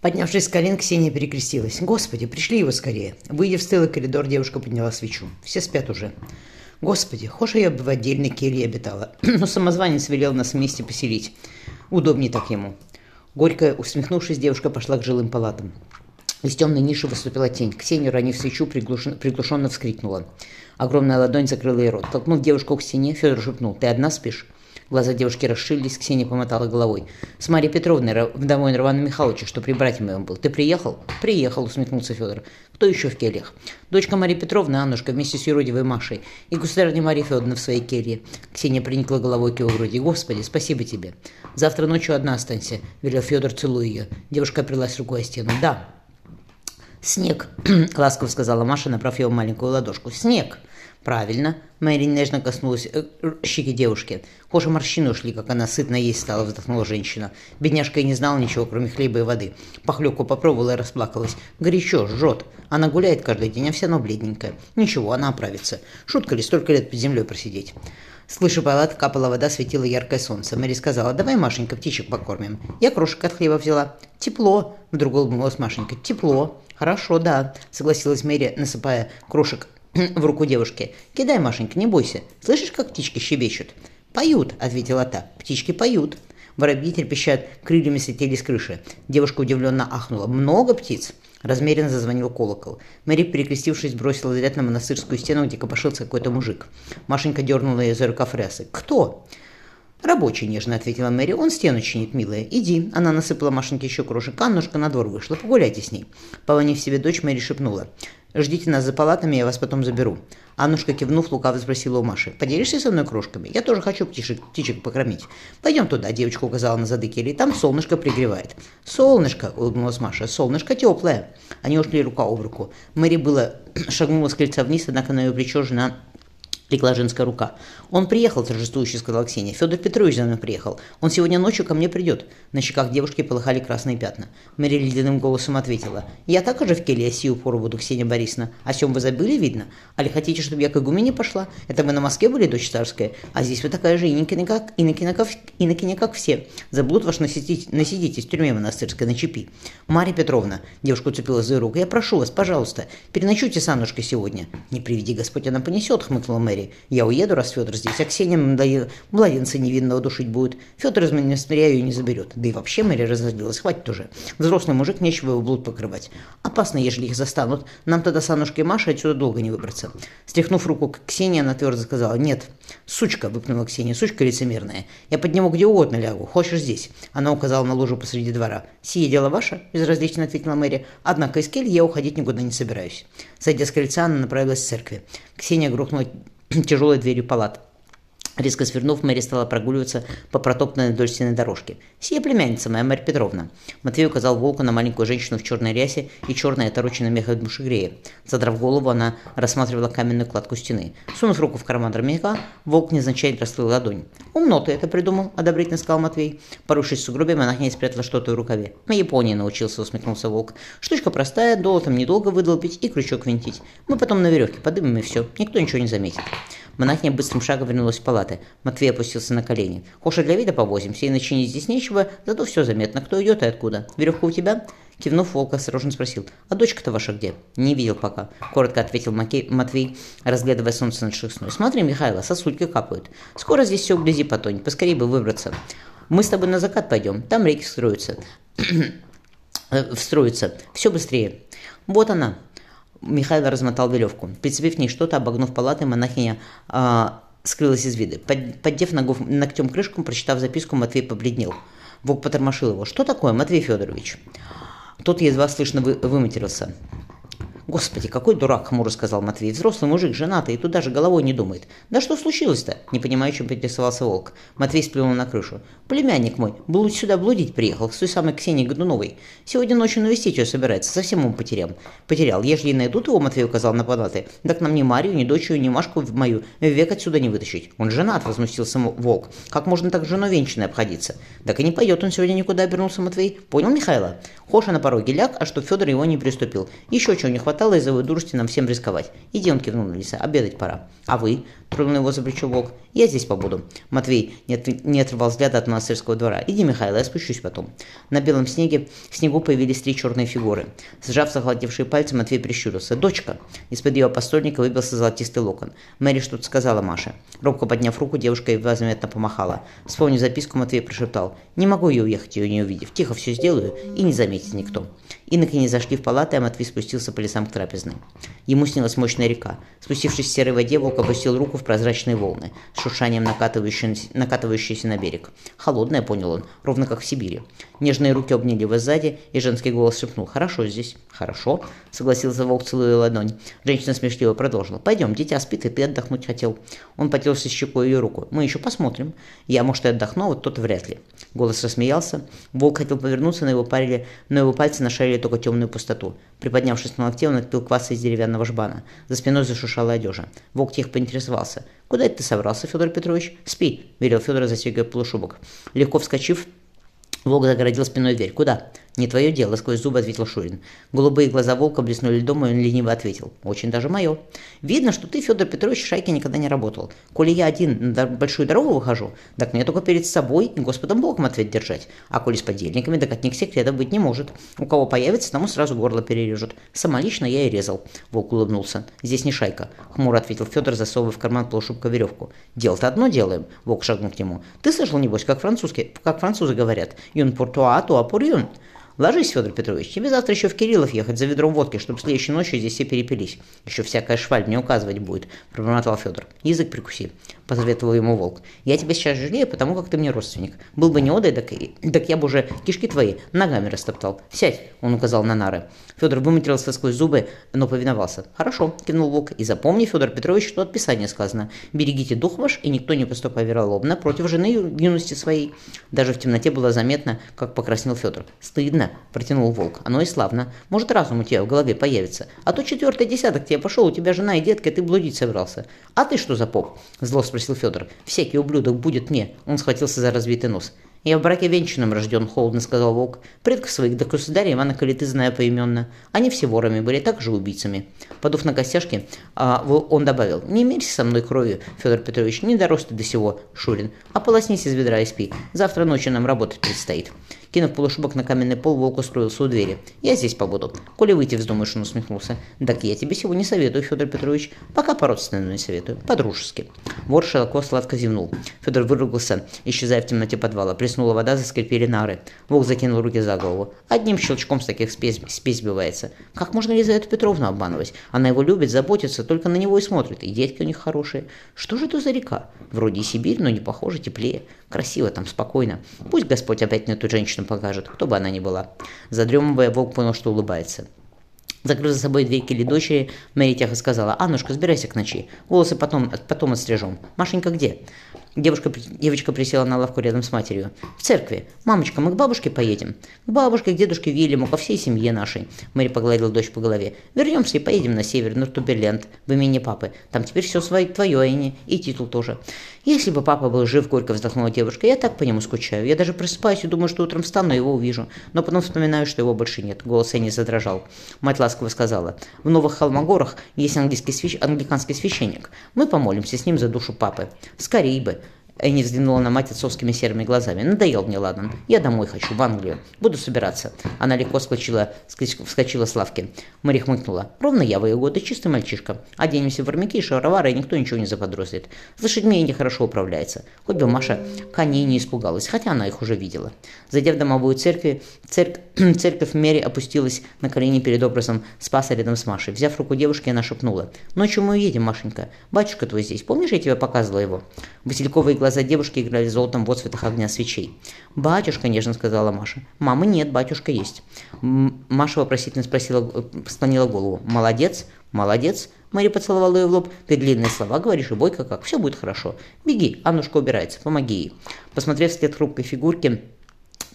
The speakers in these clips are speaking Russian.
Поднявшись с колен, Ксения перекрестилась. «Господи, пришли его скорее!» Выйдя в стылый коридор, девушка подняла свечу. Все спят уже. «Господи, хошь я бы в отдельной келье обитала, но самозванец велел нас вместе поселить. Удобнее так ему». Горько усмехнувшись, девушка пошла к жилым палатам. Из темной ниши выступила тень. Ксения, ранив свечу, приглушенно, приглушенно вскрикнула. Огромная ладонь закрыла ей рот. Толкнув девушку к стене, Федор шепнул. «Ты одна спишь?» Глаза девушки расширились, Ксения помотала головой. «С Марьей Петровной, вдовой Ивана Михайловича, что при брате моем был. Ты приехал?» «Приехал», усмехнулся Федор. «Кто еще в кельях?» «Дочка Марии Петровны, Аннушка, вместе с юродивой Машей. И государыня Мария Федоровна в своей келье». Ксения приникла головой к его груди. «Господи, спасибо тебе. Завтра ночью одна останься», — велел Федор, целуя ее. Девушка оперлась рукой о стену. «Да». «Снег», — ласково сказала Маша, направив его маленькую ладошку. «Снег». «Правильно», — Мэри нежно коснулась э, щеки девушки. Кожа морщины ушли, как она сытно есть стала, вздохнула женщина. Бедняжка и не знала ничего, кроме хлеба и воды. Похлебку попробовала и расплакалась. Горячо, жжет. Она гуляет каждый день, а вся равно бледненькая. Ничего, она оправится. Шутка ли столько лет под землей просидеть? Слыша палат, капала вода, светило яркое солнце. Мэри сказала, давай, Машенька, птичек покормим. Я крошек от хлеба взяла. Тепло, вдруг улыбнулась Машенька. Тепло. Хорошо, да, согласилась Мэри, насыпая крошек в руку девушки. «Кидай, Машенька, не бойся. Слышишь, как птички щебечут?» «Поют», — ответила та. «Птички поют». Воробьи трепещат, крыльями слетели с крыши. Девушка удивленно ахнула. «Много птиц?» Размеренно зазвонил колокол. Мэри, перекрестившись, бросила взгляд на монастырскую стену, где копошился какой-то мужик. Машенька дернула ее за рукав рясы. «Кто?» «Рабочий», — нежно ответила Мэри. «Он стену чинит, милая. Иди». Она насыпала Машеньке еще крошек. «Аннушка на двор вышла. Погуляйте с ней». Полонив себе дочь, Мэри шепнула. Ждите нас за палатами, я вас потом заберу». Аннушка, кивнув, лукаво спросила у Маши. «Поделишься со мной крошками? Я тоже хочу птичек, птичек покормить». «Пойдем туда», — девочка указала на зады. «Там солнышко пригревает». «Солнышко», — улыбнулась Маша, — «солнышко теплое». Они ушли рука об руку. Мэри было шагнула с крыльца вниз, однако на ее плечо жена легла женская рука. «Он приехал», – торжествующе сказала Ксения. «Федор Петрович за мной приехал. Он сегодня ночью ко мне придет». На щеках девушки полыхали красные пятна. Мэри ледяным голосом ответила. «Я так уже в келье сию пору буду, Ксения Борисовна. О чем вы забыли, видно? Али хотите, чтобы я к игумене пошла? Это вы на Москве были, дочь царская? А здесь вы такая же инокиня, как, инокиня, как, инокиня, как все. Заблуд ваш насидите, насидитесь в тюрьме монастырской на чепи. Марья Петровна», – девушка уцепилась за руку, – «я прошу вас, пожалуйста, переночуйте с Аннушкой сегодня». «Не приведи Господь, она понесет», – хмыкнула Мэри. Я уеду, раз Федор здесь, а Ксения младенца невинного душить будет. Федор из монастыря ее не заберет. Да и вообще Мэри разозлилась, хватит уже. Взрослый мужик, нечего его блуд покрывать. Опасно, ежели их застанут. Нам тогда с и Машей отсюда долго не выбраться. Стряхнув руку к Ксении, она твердо сказала, нет. Сучка, выпнула Ксения, сучка лицемерная. Я под него где угодно лягу, хочешь здесь. Она указала на лужу посреди двора. Сие дело ваше, безразлично ответила Мэри. Однако из кельи я уходить никуда не собираюсь. Сойдя с крыльца, она направилась в церкви. Ксения грохнула тяжелой дверью палат. Резко свернув, Мэри стала прогуливаться по протоптанной вдоль стены дорожке. «Сия племянница моя, Марья Петровна». Матвей указал волку на маленькую женщину в черной рясе и черной отороченной мехом душегрея. Задрав голову, она рассматривала каменную кладку стены. Сунув руку в карман армяка, волк незначительно раскрыл ладонь. «Умно ты это придумал», — одобрительно сказал Матвей. Порывшись в сугробе, монахиня спрятала что-то в рукаве. «На Японии научился», — усмехнулся волк. «Штучка простая, долотом недолго выдолбить и крючок винтить. Мы потом на веревке подымем и все. Никто ничего не заметит». Монахиня быстрым шагом вернулась в палаты. Матвей опустился на колени. «Хоша для вида повозимся, иначе не здесь нечего, зато все заметно, кто идет и откуда. Веревка у тебя?» Кивнув, волк осторожно спросил, «А дочка-то ваша где?» «Не видел пока», — коротко ответил Макей, Матвей, разглядывая солнце над шерстной. «Смотри, Михайло, сосульки капают. Скоро здесь все вблизи потонет, поскорее бы выбраться. Мы с тобой на закат пойдем, там реки строятся. Э, встроятся. Все быстрее. Вот она, Михаил размотал веревку. Прицепив к ней что-то, обогнув палаты, монахиня а, скрылась из вида. Под, поддев ногов, ногтем крышку, прочитав записку, Матвей побледнел. Бог потормошил его. «Что такое, Матвей Федорович?» Тот едва слышно вы, выматерился. «Господи, какой дурак!» – хмуро сказал Матвей. «Взрослый мужик, женатый, и туда же головой не думает». «Да что случилось-то?» – не понимаю, чем поинтересовался волк. Матвей сплюнул на крышу. «Племянник мой, блуд сюда блудить приехал, с той самой Ксенией Годуновой. Сегодня ночью навестить ее собирается, совсем ум потерял. Потерял. Ежели найдут его, Матвей указал на палаты, так нам ни Марию, ни дочь ни Машку мою век отсюда не вытащить. Он женат», – возмутился волк. «Как можно так с женой венчиной обходиться?» «Так и не пойдет он сегодня никуда», – обернулся Матвей. «Понял, Михайло? Хоша на пороге ляг, а что Федор его не приступил. Еще чего не хватает хватало из-за его дурости нам всем рисковать. Иди, он кивнул на лиса, обедать пора. А вы? Тронул его за плечо волк. Я здесь побуду. Матвей не, от... не отрывал взгляда от монастырского двора. Иди, Михаил, я спущусь потом. На белом снеге в снегу появились три черные фигуры. Сжав захватившие пальцы, Матвей прищурился. «Дочка!» Из-под ее постольника выбился золотистый локон. Мэри что-то сказала Маше. Робко подняв руку, девушка едва заметно помахала. Вспомнив записку, Матвей прошептал. «Не могу я уехать, ее не увидев. Тихо все сделаю, и не заметит никто». И наконец зашли в палаты, а Матвей спустился по лесам к трапезной. Ему снилась мощная река. Спустившись в серой воде, волк опустил руку в прозрачные волны, с шуршанием накатывающиеся, накатывающиеся на берег. Холодная, понял он, ровно как в Сибири. Нежные руки обняли его сзади, и женский голос шепнул «Хорошо здесь». «Хорошо», — согласился волк, целуя ладонь. Женщина смешливо продолжила. «Пойдем, дитя спит, и ты отдохнуть хотел». Он потерся щекой ее руку. «Мы еще посмотрим. Я, может, и отдохну, а вот тот вряд ли». Голос рассмеялся. Волк хотел повернуться, но его, парили, но его пальцы нашарили только темную пустоту. Приподнявшись на локте, он отпил кваса из деревянного жбана. За спиной зашушала одежа. Волк тихо поинтересовался. «Куда это ты собрался, Федор Петрович?» «Спи», — велел Федор, застегивая полушубок. Легко вскочив, Волк загородил спиной дверь. «Куда?» «Не твое дело», — сквозь зубы ответил Шурин. Голубые глаза волка блеснули льдом, и он лениво ответил. «Очень даже мое. Видно, что ты, Федор Петрович, в шайке никогда не работал. Коли я один на большую дорогу выхожу, так мне только перед собой и Господом Богом ответ держать. А коли с подельниками, так от них секретов быть не может. У кого появится, тому сразу горло перережут. Сама лично я и резал». Волк улыбнулся. «Здесь не шайка», — хмуро ответил Федор, засовывая в карман полушубка веревку. «Дело-то одно делаем», — Волк шагнул к нему. «Ты слышал, небось, как, французские, как французы говорят? Юн пуртуа, туа пурюн». Ложись, Федор Петрович, тебе завтра еще в Кириллов ехать за ведром водки, чтобы следующей ночью здесь все перепились. Еще всякая шваль мне указывать будет, пробормотал Федор. Язык прикуси, посоветовал ему волк. Я тебя сейчас жалею, потому как ты мне родственник. Был бы не одай, так, так я бы уже кишки твои ногами растоптал. Сядь, он указал на нары. Федор выматерился сквозь зубы, но повиновался. Хорошо, кивнул волк. И запомни, Федор Петрович, что от Писания сказано. Берегите дух ваш, и никто не поступай вероломно против жены юности своей. Даже в темноте было заметно, как покраснел Федор. Стыдно, протянул волк. Оно и славно. Может, разум у тебя в голове появится. А то четвертый десяток тебе пошел, у тебя жена и детка, и ты блудить собрался. А ты что за поп? Зло спросил Федор. Всякий ублюдок будет мне. Он схватился за разбитый нос. «Я в браке венчанном рожден», — холодно сказал волк. «Предков своих до государя Ивана Калиты знаю поименно. Они все ворами были, также убийцами». Подув на костяшки, а, он добавил. «Не мерься со мной кровью, Федор Петрович, не дорос ты до сего, Шурин. А полоснись из ведра и спи. Завтра ночью нам работать предстоит». Кинув полушубок на каменный пол, волк устроился у двери. «Я здесь побуду. Коли выйти вздумаешь», он усмехнулся. «Так я тебе сегодня советую, Федор Петрович. Пока по-родственному не советую. По-дружески». Вор широко сладко зевнул. Федор выругался, исчезая в темноте подвала. Плеснула вода, заскрипели нары. Волк закинул руки за голову. Одним щелчком с таких спесь, спесь. Как можно Лизавету Петровну обманывать? Она его любит, заботится, только на него и смотрит. И детки у них хорошие. Что же это за река? Вроде Сибирь, но не похоже, теплее. Красиво там, спокойно. Пусть Господь опять на эту женщину покажет, кто бы она ни была. Задремывая, волк понял, что улыбается. Закрыв за собой дверь Келли дочери, Мэри тихо сказала, «Аннушка, сбирайся к ночи. Волосы потом, потом отстрижем. Машенька где?» Девушка, девочка присела на лавку рядом с матерью. «В церкви. Мамочка, мы к бабушке поедем?» «К бабушке, к дедушке Вильяму, ко всей семье нашей». Мэри погладила дочь по голове. «Вернемся и поедем на север, на Туберленд, в имени папы. Там теперь все свое, твое, Энни, и титул тоже». «Если бы папа был жив, горько вздохнула девушка, я так по нему скучаю. Я даже просыпаюсь и думаю, что утром встану и его увижу. Но потом вспоминаю, что его больше нет». Голос Энни задрожал. Мать ласково сказала. «В Новых Холмогорах есть английский свящ... англиканский священник. Мы помолимся с ним за душу папы. Скорей бы». Энни взглянула на мать отцовскими серыми глазами. «Надоел мне, Ладан. Я домой хочу, в Англию. Буду собираться». Она легко вскочила, вскочила с лавки. Мэри хмыкнула. «Ровно я в ее годы, чистый мальчишка. Оденемся в армяки и шаровары, и никто ничего не заподозрит. С лошадьми Энни хорошо управляется. Хоть бы Маша коней не испугалась, хотя она их уже видела». Зайдя в домовую церковь, церк... церковь Мэри опустилась на колени перед образом Спаса рядом с Машей. Взяв руку девушки, она шепнула. «Ночью мы уедем, Машенька. Батюшка твой здесь. Помнишь, я тебе показывала его?» Васильковые глаза Глаза девушки играли золотом в отцветах огня свечей. «Батюшка», — нежно сказала Маша. «Мамы нет, батюшка есть». Маша вопросительно спросила, склонила голову. «Молодец, молодец». Мэри поцеловала ее в лоб. «Ты длинные слова говоришь и бойко как. Все будет хорошо. Беги, Аннушка убирается, помоги ей». Посмотрев вслед хрупкой фигурки,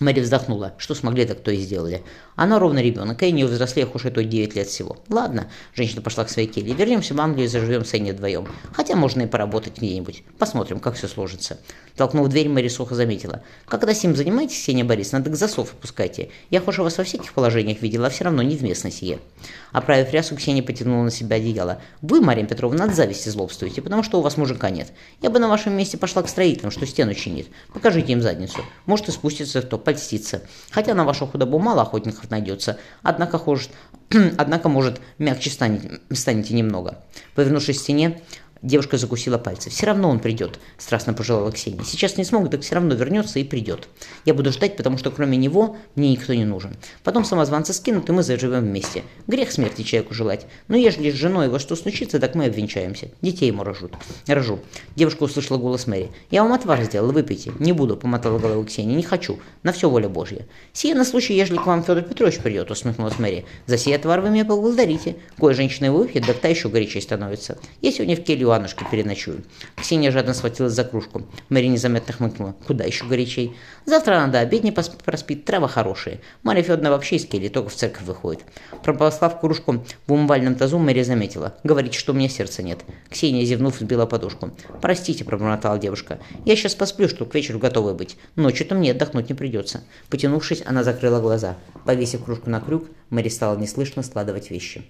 Мэри вздохнула. Что смогли, так то и сделали. Она ровно ребенок, и не взрослее уж и то 9 лет всего. Ладно, женщина пошла к своей келье. Вернемся в Англию и заживем с Энни вдвоем. Хотя можно и поработать где-нибудь. Посмотрим, как все сложится. Толкнув дверь, Мэри сухо заметила. Когда сим занимаетесь, Ксения Борисовна, так засов опускайте. Я хоть вас во всяких положениях видела, а все равно не вместно сие. Оправив рясу, Ксения потянула на себя одеяло. Вы, Мария Петровна, от зависти злобствуете, потому что у вас мужика нет. Я бы на вашем месте пошла к строителям, что стену чинит. Покажите им задницу. Может и спустится, то польстится. Хотя на вашу худобу мало охотников найдется. Однако, хожет, однако может, мягче станете, станете немного. Повернувшись к стене, Девушка закусила пальцы. «Все равно он придет», – страстно пожелала Ксения. «Сейчас не смог, так все равно вернется и придет. Я буду ждать, потому что кроме него мне никто не нужен. Потом самозванца скинут, и мы заживем вместе. Грех смерти человеку желать. Но ежели с женой во что случится, так мы обвенчаемся. Детей ему рожут. Рожу». Девушка услышала голос Мэри. «Я вам отвар сделала, выпейте». «Не буду», – помотала головой Ксения. «Не хочу. На все воля Божья». «Сие на случай, ежели к вам Федор Петрович придет», – усмехнулась Мэри. «За сей отвар вы меня поблагодарите. Кое женщина его выпьет, да та еще горячей становится. Я сегодня в келью Аннушки переночую. Ксения жадно схватилась за кружку. Мэри незаметно хмыкнула. Куда еще горячей? Завтра надо обед не проспит, трава хорошая. Марья Федоровна вообще из кельи, только в церковь выходит. Прополослав кружку в умывальном тазу, Мэри заметила. Говорит, что у меня сердца нет. Ксения, зевнув, сбила подушку. «Простите», – пробормотала девушка. «Я сейчас посплю, чтобы к вечеру готовой быть. Ночью-то мне отдохнуть не придется». Потянувшись, она закрыла глаза. Повесив кружку на крюк, Мэри стала неслышно складывать вещи.